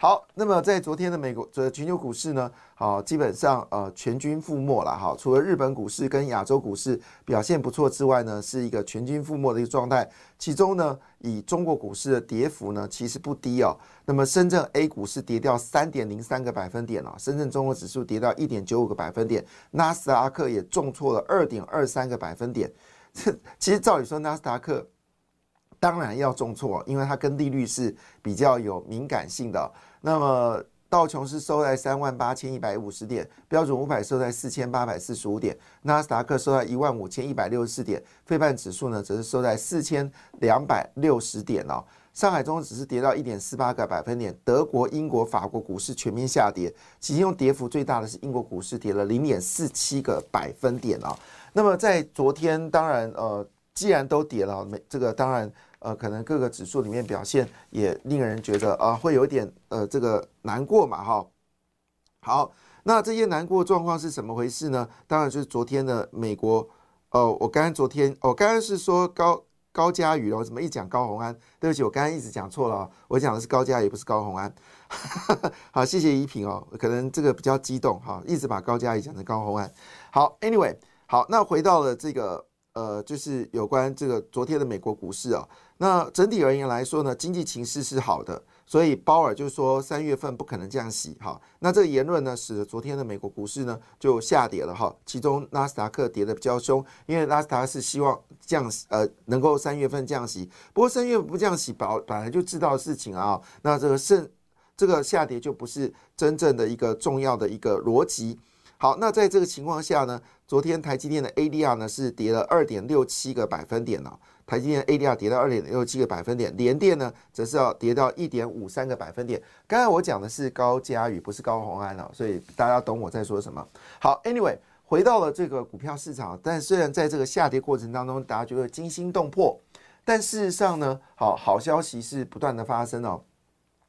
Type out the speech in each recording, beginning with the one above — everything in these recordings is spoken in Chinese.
好，那么在昨天的美国的全球股市呢，好，基本上呃全军覆没了哈。除了日本股市跟亚洲股市表现不错之外呢，是一个全军覆没的一个状态。其中呢，以中国股市的跌幅呢，其实不低哦。那么深圳 A 股是跌掉三点零三个百分点了，深圳综合指数跌到一点九五个百分点，纳斯达克也重挫了二点二三个百分点。其实照理说，纳斯达克当然要重挫，因为它跟利率是比较有敏感性的。那么道琼斯收在三万八千一百五十点，标准五百收在四千八百四十五点，纳斯达克收在一万五千一百六十四点，费半指数呢则是收在四千两百六十点哦。上海综合指数跌到一点四八个百分点，德国、英国、法国股市全面下跌，其中跌幅最大的是英国股市跌了零点四七个百分点啊。那么在昨天，当然呃，既然都跌了，没这个当然。呃，可能各个指数里面表现也令人觉得啊，会有点呃这个难过嘛，哈。好，那这些难过状况是怎么回事呢？当然就是昨天的美国，哦，我刚刚昨天，我刚刚是说高高嘉宇哦，怎么一讲高红安？对不起，我刚刚一直讲错了，我讲的是高嘉宇，不是高红安。好，谢谢依萍哦，可能这个比较激动哈，一直把高嘉宇讲成高红安。好，Anyway，好，那回到了这个呃，就是有关这个昨天的美国股市啊。那整体而言来说呢，经济情势是好的，所以鲍尔就说三月份不可能降息哈。那这个言论呢，使得昨天的美国股市呢就下跌了哈。其中纳斯达克跌的比较凶，因为纳斯达克是希望降息呃能够三月份降息，不过三月不降息，本本来就知道的事情啊。那这个剩这个下跌就不是真正的一个重要的一个逻辑。好，那在这个情况下呢，昨天台积电的 ADR 呢是跌了二点六七个百分点呢。台积电 ADR 跌到二点六七个百分点，联电呢则是要跌到一点五三个百分点。刚才我讲的是高嘉宇，不是高红安了，所以大家懂我在说什么。好，Anyway，回到了这个股票市场，但虽然在这个下跌过程当中，大家觉得惊心动魄，但事实上呢，好好消息是不断的发生哦。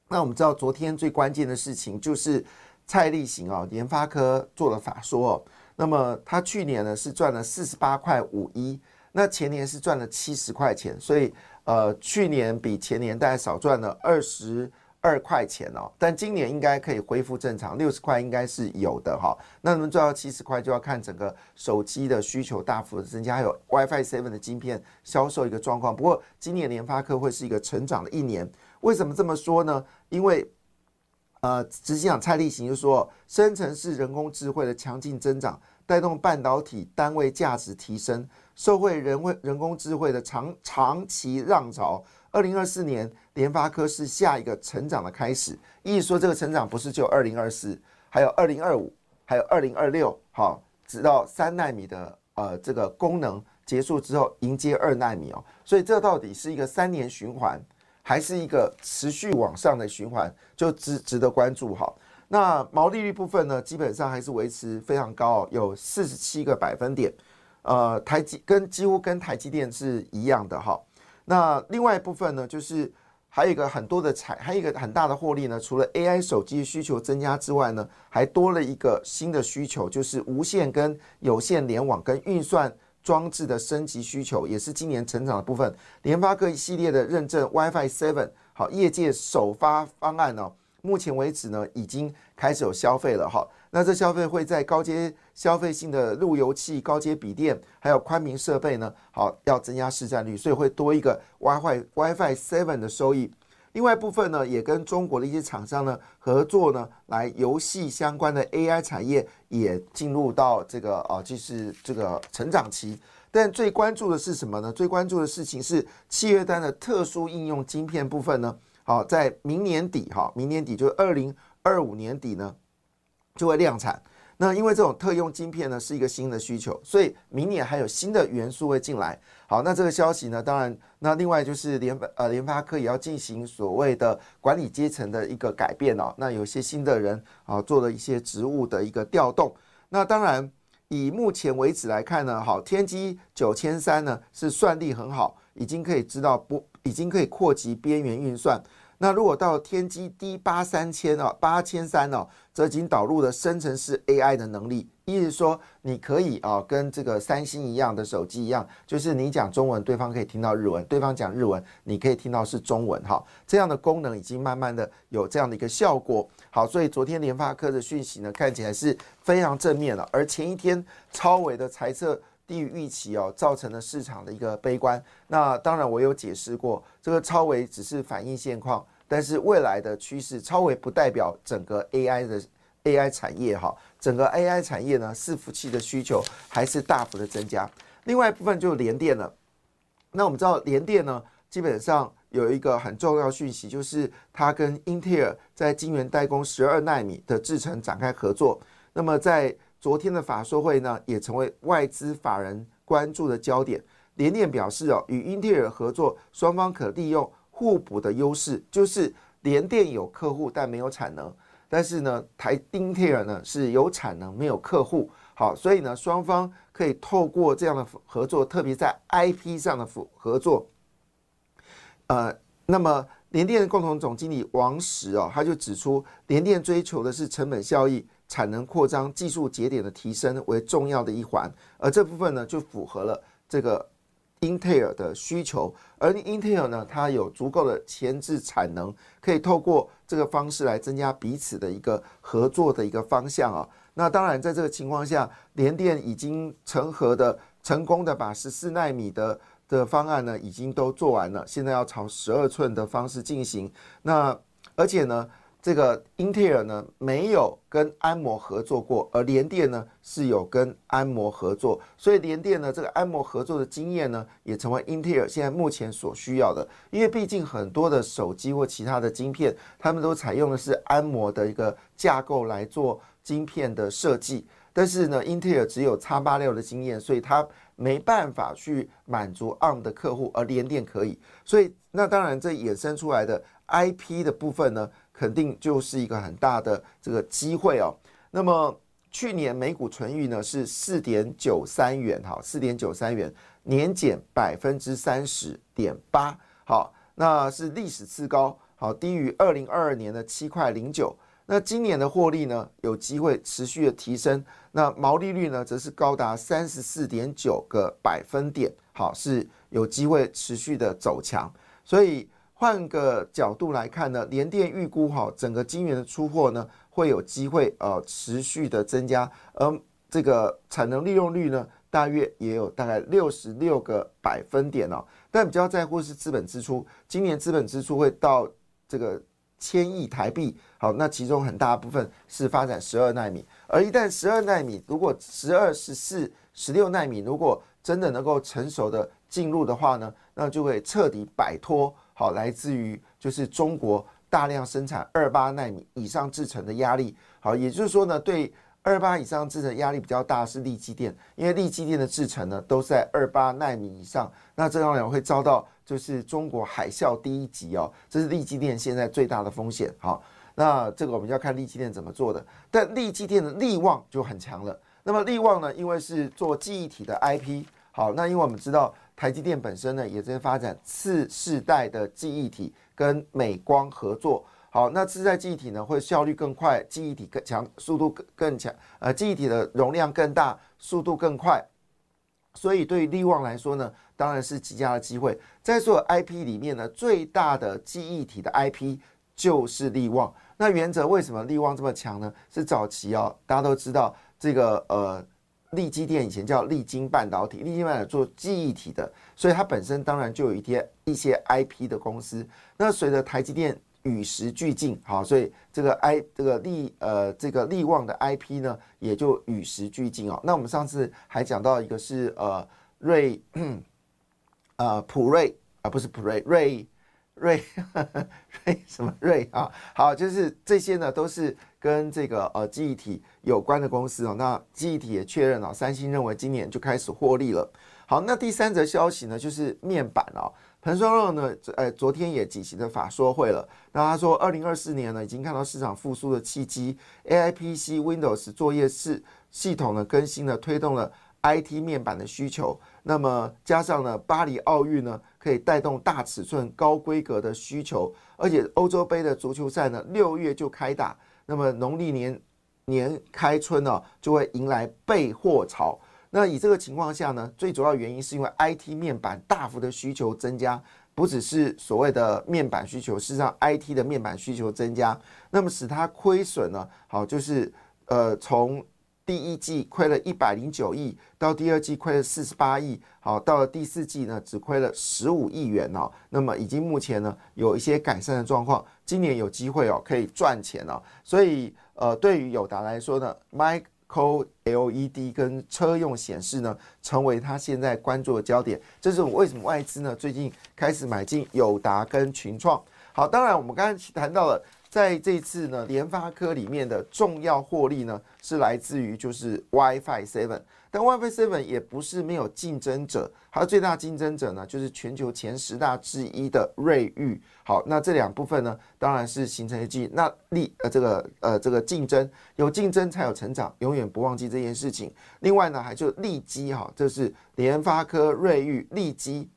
那我们知道，昨天最关键的事情就是蔡立行啊，研发科做了法说哦，那么它去年呢是赚了四十八块五一。那前年是赚了七十块钱，所以呃，去年比前年大概少赚了二十二块钱哦。但今年应该可以恢复正常，六十块应该是有的哈。那能赚到七十块，就要看整个手机的需求大幅的增加，还有 WiFi Seven 的晶片销售一个状况。不过今年联发科会是一个成长的一年，为什么这么说呢？因为呃，执行长蔡立行就说，生成式人工智慧的强劲增长，带动半导体单位价值提升。受惠人为人工智慧的长长期浪潮，二零二四年联发科是下一个成长的开始。意思说，这个成长不是就二零二四，还有二零二五，还有二零二六，好，直到三纳米的呃这个功能结束之后，迎接二纳米哦。所以这到底是一个三年循环，还是一个持续往上的循环，就值值得关注哈。那毛利率部分呢，基本上还是维持非常高，有四十七个百分点。呃，台积跟几乎跟台积电是一样的哈。那另外一部分呢，就是还有一个很多的财，还有一个很大的获利呢。除了 AI 手机需求增加之外呢，还多了一个新的需求，就是无线跟有线联网跟运算装置的升级需求，也是今年成长的部分。联发科一系列的认证 WiFi Seven，好，业界首发方案呢，目前为止呢，已经开始有消费了哈。那这消费会在高阶消费性的路由器、高阶笔电，还有宽屏设备呢？好，要增加市占率，所以会多一个 WiFi WiFi Seven 的收益。另外部分呢，也跟中国的一些厂商呢合作呢，来游戏相关的 AI 产业也进入到这个啊，就是这个成长期。但最关注的是什么呢？最关注的事情是契约单的特殊应用晶片部分呢？好，在明年底哈，明年底就二零二五年底呢。就会量产。那因为这种特用晶片呢是一个新的需求，所以明年还有新的元素会进来。好，那这个消息呢，当然，那另外就是联发呃联发科也要进行所谓的管理阶层的一个改变哦。那有些新的人啊做了一些职务的一个调动。那当然，以目前为止来看呢，好，天玑九千三呢是算力很好，已经可以知道不，已经可以扩及边缘运算。那如果到天玑 D 八三千哦，八千三哦，则已经导入了生成式 AI 的能力，意思说你可以啊，跟这个三星一样的手机一样，就是你讲中文，对方可以听到日文；对方讲日文，你可以听到是中文。哈，这样的功能已经慢慢的有这样的一个效果。好，所以昨天联发科的讯息呢，看起来是非常正面了。而前一天超伟的猜测。低于预期哦，造成了市场的一个悲观。那当然，我有解释过，这个超维只是反映现况，但是未来的趋势，超维不代表整个 AI 的 AI 产业哈。整个 AI 产业呢，伺服器的需求还是大幅的增加。另外一部分就是联电了。那我们知道联电呢，基本上有一个很重要讯息，就是它跟英特尔在晶圆代工十二纳米的制程展开合作。那么在昨天的法说会呢，也成为外资法人关注的焦点。联电表示哦，与英特尔合作，双方可利用互补的优势，就是联电有客户但没有产能，但是呢，台英特尔呢是有产能没有客户。好，所以呢，双方可以透过这样的合作，特别在 IP 上的合合作。呃，那么联电的共同总经理王石哦，他就指出，联电追求的是成本效益。产能扩张、技术节点的提升为重要的一环，而这部分呢，就符合了这个英特尔的需求。而英特尔呢，它有足够的前置产能，可以透过这个方式来增加彼此的一个合作的一个方向啊。那当然，在这个情况下，联电已经成盒的、成功的把十四纳米的的方案呢，已经都做完了，现在要朝十二寸的方式进行。那而且呢？这个英特尔呢没有跟安摩合作过，而联电呢是有跟安摩合作，所以联电呢这个安摩合作的经验呢也成为英特尔现在目前所需要的，因为毕竟很多的手机或其他的晶片，他们都采用的是安摩的一个架构来做晶片的设计，但是呢英特尔只有叉八六的经验，所以它没办法去满足 ARM 的客户，而联电可以，所以那当然这衍生出来的 IP 的部分呢。肯定就是一个很大的这个机会哦。那么去年美股存裕呢是四点九三元，哈，四点九三元，年减百分之三十点八，好，那是历史次高，好，低于二零二二年的七块零九。那今年的获利呢有机会持续的提升，那毛利率呢则是高达三十四点九个百分点，好，是有机会持续的走强，所以。换个角度来看呢，联电预估哈，整个晶圆的出货呢会有机会呃持续的增加，而这个产能利用率呢大约也有大概六十六个百分点哦。但比较在乎是资本支出，今年资本支出会到这个千亿台币，好，那其中很大部分是发展十二纳米，而一旦十二纳米如果十二、十四、十六纳米如果真的能够成熟的进入的话呢，那就会彻底摆脱。好，来自于就是中国大量生产二八纳米以上制成的压力。好，也就是说呢，对二八以上制成压力比较大是立基电，因为立基电的制成呢都在二八纳米以上，那这当然会遭到就是中国海啸第一级哦，这是立基电现在最大的风险。好，那这个我们要看立基电怎么做的，但立基电的力旺就很强了。那么力旺呢，因为是做记忆体的 IP，好，那因为我们知道。台积电本身呢，也在发展次世代的记忆体，跟美光合作。好，那次世代记忆体呢，会效率更快，记忆体更强，速度更更强，呃，记忆体的容量更大，速度更快。所以对于力旺来说呢，当然是极佳的机会。在所有 IP 里面呢，最大的记忆体的 IP 就是力旺。那原则为什么力旺这么强呢？是早期哦，大家都知道这个呃。立基电以前叫立晶半导体，立晶半导体做记忆体的，所以它本身当然就有一些一些 IP 的公司。那随着台积电与时俱进，好，所以这个 I 这个力呃这个力旺的 IP 呢也就与时俱进哦。那我们上次还讲到一个是呃瑞呃普瑞啊不是普瑞瑞瑞 瑞什么瑞啊？好，就是这些呢，都是跟这个呃记忆体有关的公司哦。那记忆体也确认了，三星认为今年就开始获利了。好，那第三则消息呢，就是面板哦。彭双肉呢，呃，昨天也举行的法说会了。那他说，二零二四年呢，已经看到市场复苏的契机，AI PC、Windows 作业室系统的更新呢，推动了 IT 面板的需求。那么加上呢，巴黎奥运呢，可以带动大尺寸、高规格的需求。而且欧洲杯的足球赛呢，六月就开打。那么农历年年开春呢，就会迎来备货潮。那以这个情况下呢，最主要原因是因为 IT 面板大幅的需求增加，不只是所谓的面板需求，事实上 IT 的面板需求增加，那么使它亏损呢，好就是呃从第一季亏了一百零九亿，到第二季亏了四十八亿，好到了第四季呢只亏了十五亿元哦，那么已经目前呢有一些改善的状况，今年有机会哦可以赚钱哦，所以呃对于友达来说呢，Micro LED 跟车用显示呢，成为他现在关注的焦点。这是我为什么外资呢最近开始买进友达跟群创。好，当然我们刚才谈到了。在这次呢，联发科里面的重要获利呢，是来自于就是 WiFi Seven，但 WiFi Seven 也不是没有竞争者，它的最大竞争者呢，就是全球前十大之一的瑞昱。好，那这两部分呢，当然是形成一句那利呃这个呃这个竞争，有竞争才有成长，永远不忘记这件事情。另外呢，还就利基哈，这是联发科、瑞昱、利基。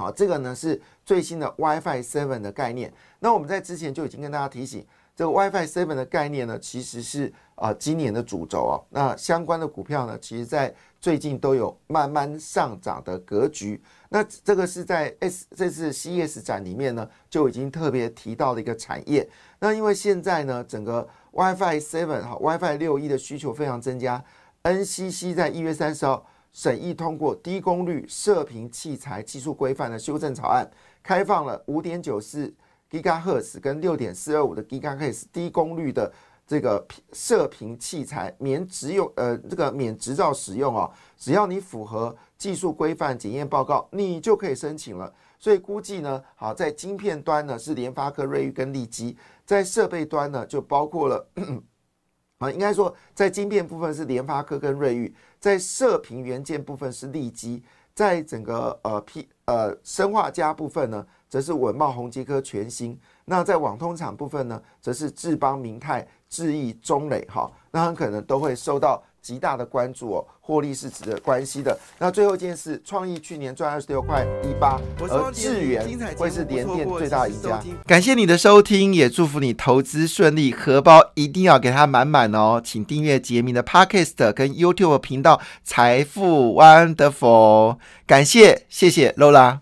好，这个呢是最新的 WiFi Seven 的概念。那我们在之前就已经跟大家提醒，这个 WiFi Seven 的概念呢，其实是啊今年的主轴哦。那相关的股票呢，其实在最近都有慢慢上涨的格局。那这个是在 S 这次 CES 展里面呢，就已经特别提到的一个产业。那因为现在呢，整个 WiFi Seven 哈 WiFi 六一的需求非常增加，NCC 在一月三十号。审议通过低功率射频器材技术规范的修正草案，开放了五点九四 GHz 跟六点四二五的 GHz 低功率的这个射频器材免执用呃这个免执照使用哦，只要你符合技术规范检验报告，你就可以申请了。所以估计呢，好在晶片端呢是联发科、瑞昱跟利基，在设备端呢就包括了。啊，应该说，在晶片部分是联发科跟瑞昱，在射频元件部分是利基，在整个呃 P 呃生化加部分呢，则是稳茂、宏基科、全新。那在网通厂部分呢，则是智邦、明泰、智毅、中磊，哈，那很可能都会受到。极大的关注哦，获利是值得关系的。那最后一件事，创意去年赚二十六块一八，而智源会是联电最大赢家。感谢你的收听，也祝福你投资顺利，荷包一定要给它满满哦。请订阅杰明的 Podcast 跟 YouTube 频道财富 Wonderful。感谢，谢谢 Lola。